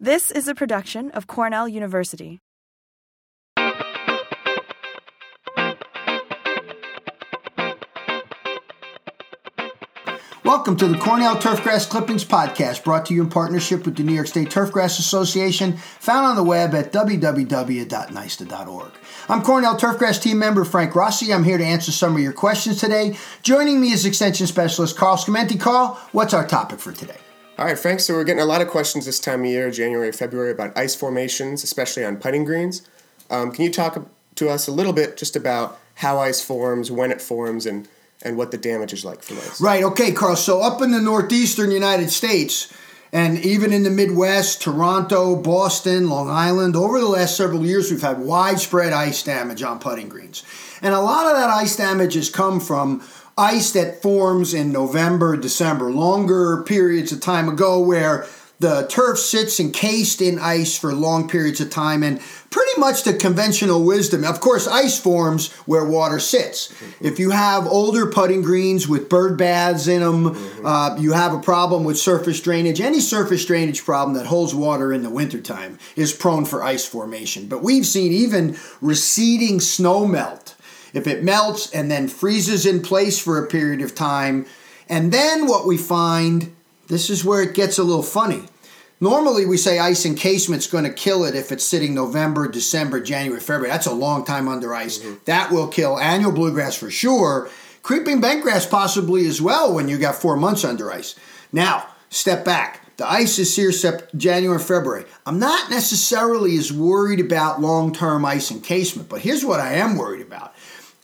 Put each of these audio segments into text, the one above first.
This is a production of Cornell University. Welcome to the Cornell Turfgrass Clippings Podcast, brought to you in partnership with the New York State Turfgrass Association, found on the web at www.nysta.org. I'm Cornell Turfgrass team member Frank Rossi. I'm here to answer some of your questions today. Joining me is Extension Specialist Carl Schimenti. Carl, what's our topic for today? All right, Frank. So we're getting a lot of questions this time of year, January, February, about ice formations, especially on putting greens. Um, can you talk to us a little bit just about how ice forms, when it forms, and and what the damage is like for ice? Right. Okay, Carl. So up in the northeastern United States, and even in the Midwest, Toronto, Boston, Long Island, over the last several years, we've had widespread ice damage on putting greens, and a lot of that ice damage has come from ice that forms in November, December, longer periods of time ago where the turf sits encased in ice for long periods of time and pretty much the conventional wisdom. Of course, ice forms where water sits. If you have older putting greens with bird baths in them, uh, you have a problem with surface drainage. Any surface drainage problem that holds water in the wintertime is prone for ice formation. But we've seen even receding snow melt if it melts and then freezes in place for a period of time. And then what we find, this is where it gets a little funny. Normally, we say ice encasement's going to kill it if it's sitting November, December, January, February. That's a long time under ice. Mm-hmm. That will kill annual bluegrass for sure. Creeping bentgrass possibly as well when you got four months under ice. Now, step back. The ice is here sept- January, February. I'm not necessarily as worried about long term ice encasement, but here's what I am worried about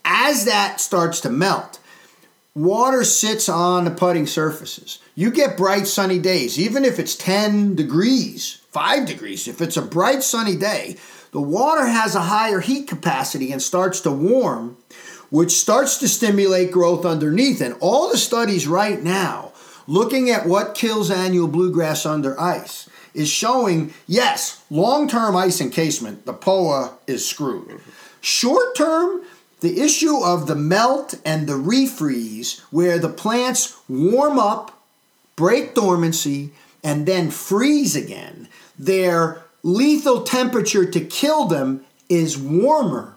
as that starts to melt, water sits on the putting surfaces. You get bright sunny days, even if it's 10 degrees, 5 degrees, if it's a bright sunny day, the water has a higher heat capacity and starts to warm, which starts to stimulate growth underneath. And all the studies right now, looking at what kills annual bluegrass under ice, is showing yes, long term ice encasement, the Poa is screwed. Short term, the issue of the melt and the refreeze, where the plants warm up, break dormancy, and then freeze again, their lethal temperature to kill them is warmer.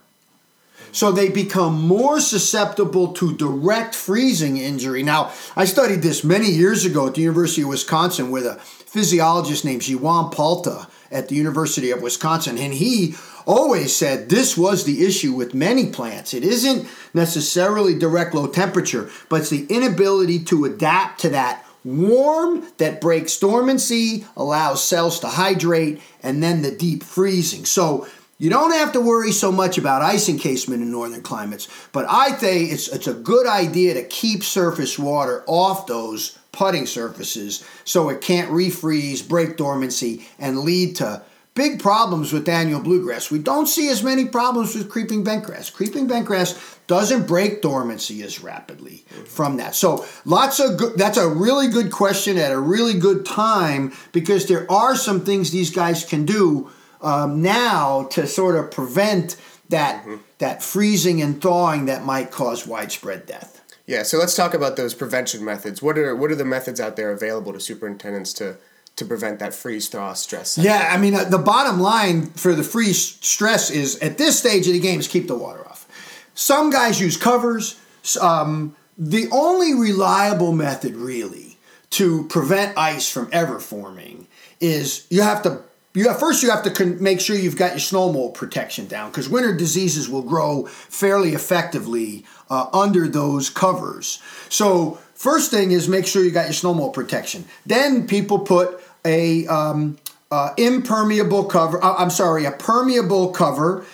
So they become more susceptible to direct freezing injury. Now, I studied this many years ago at the University of Wisconsin with a physiologist named Jiwan Palta at the University of Wisconsin, and he always said this was the issue with many plants. It isn't necessarily direct low temperature, but it's the inability to adapt to that warm that breaks dormancy, allows cells to hydrate, and then the deep freezing. So you don't have to worry so much about ice encasement in northern climates, but I think it's, it's a good idea to keep surface water off those putting surfaces so it can't refreeze, break dormancy, and lead to big problems with annual bluegrass. We don't see as many problems with creeping bentgrass. Creeping bentgrass doesn't break dormancy as rapidly from that. So lots of good, that's a really good question at a really good time because there are some things these guys can do um, now to sort of prevent that mm-hmm. that freezing and thawing that might cause widespread death. Yeah, so let's talk about those prevention methods. What are what are the methods out there available to superintendents to to prevent that freeze thaw stress. Yeah, I mean uh, the bottom line for the freeze stress is at this stage of the game is keep the water off. Some guys use covers. Um, the only reliable method really to prevent ice from ever forming is you have to you have, first you have to con- make sure you've got your snow mold protection down because winter diseases will grow fairly effectively uh, under those covers. So first thing is make sure you got your snow mold protection. Then people put a um, uh, impermeable cover. Uh, I'm sorry, a permeable cover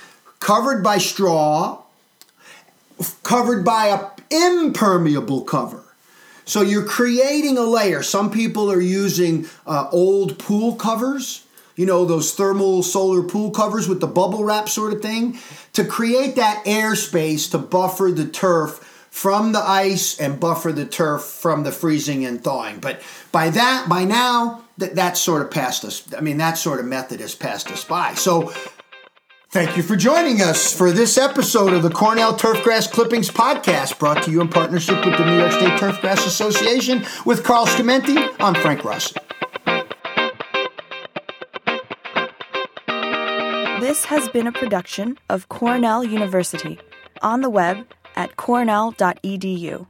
covered by straw, covered by a impermeable cover. So you're creating a layer. Some people are using uh, old pool covers, you know, those thermal solar pool covers with the bubble wrap sort of thing, to create that airspace to buffer the turf from the ice and buffer the turf from the freezing and thawing. But by that, by now, that that sort of passed us. I mean, that sort of method has passed us by. So. Thank you for joining us for this episode of the Cornell Turfgrass Clippings podcast, brought to you in partnership with the New York State Turfgrass Association with Carl Schimenti. I'm Frank Rossi. This has been a production of Cornell University on the web at cornell.edu.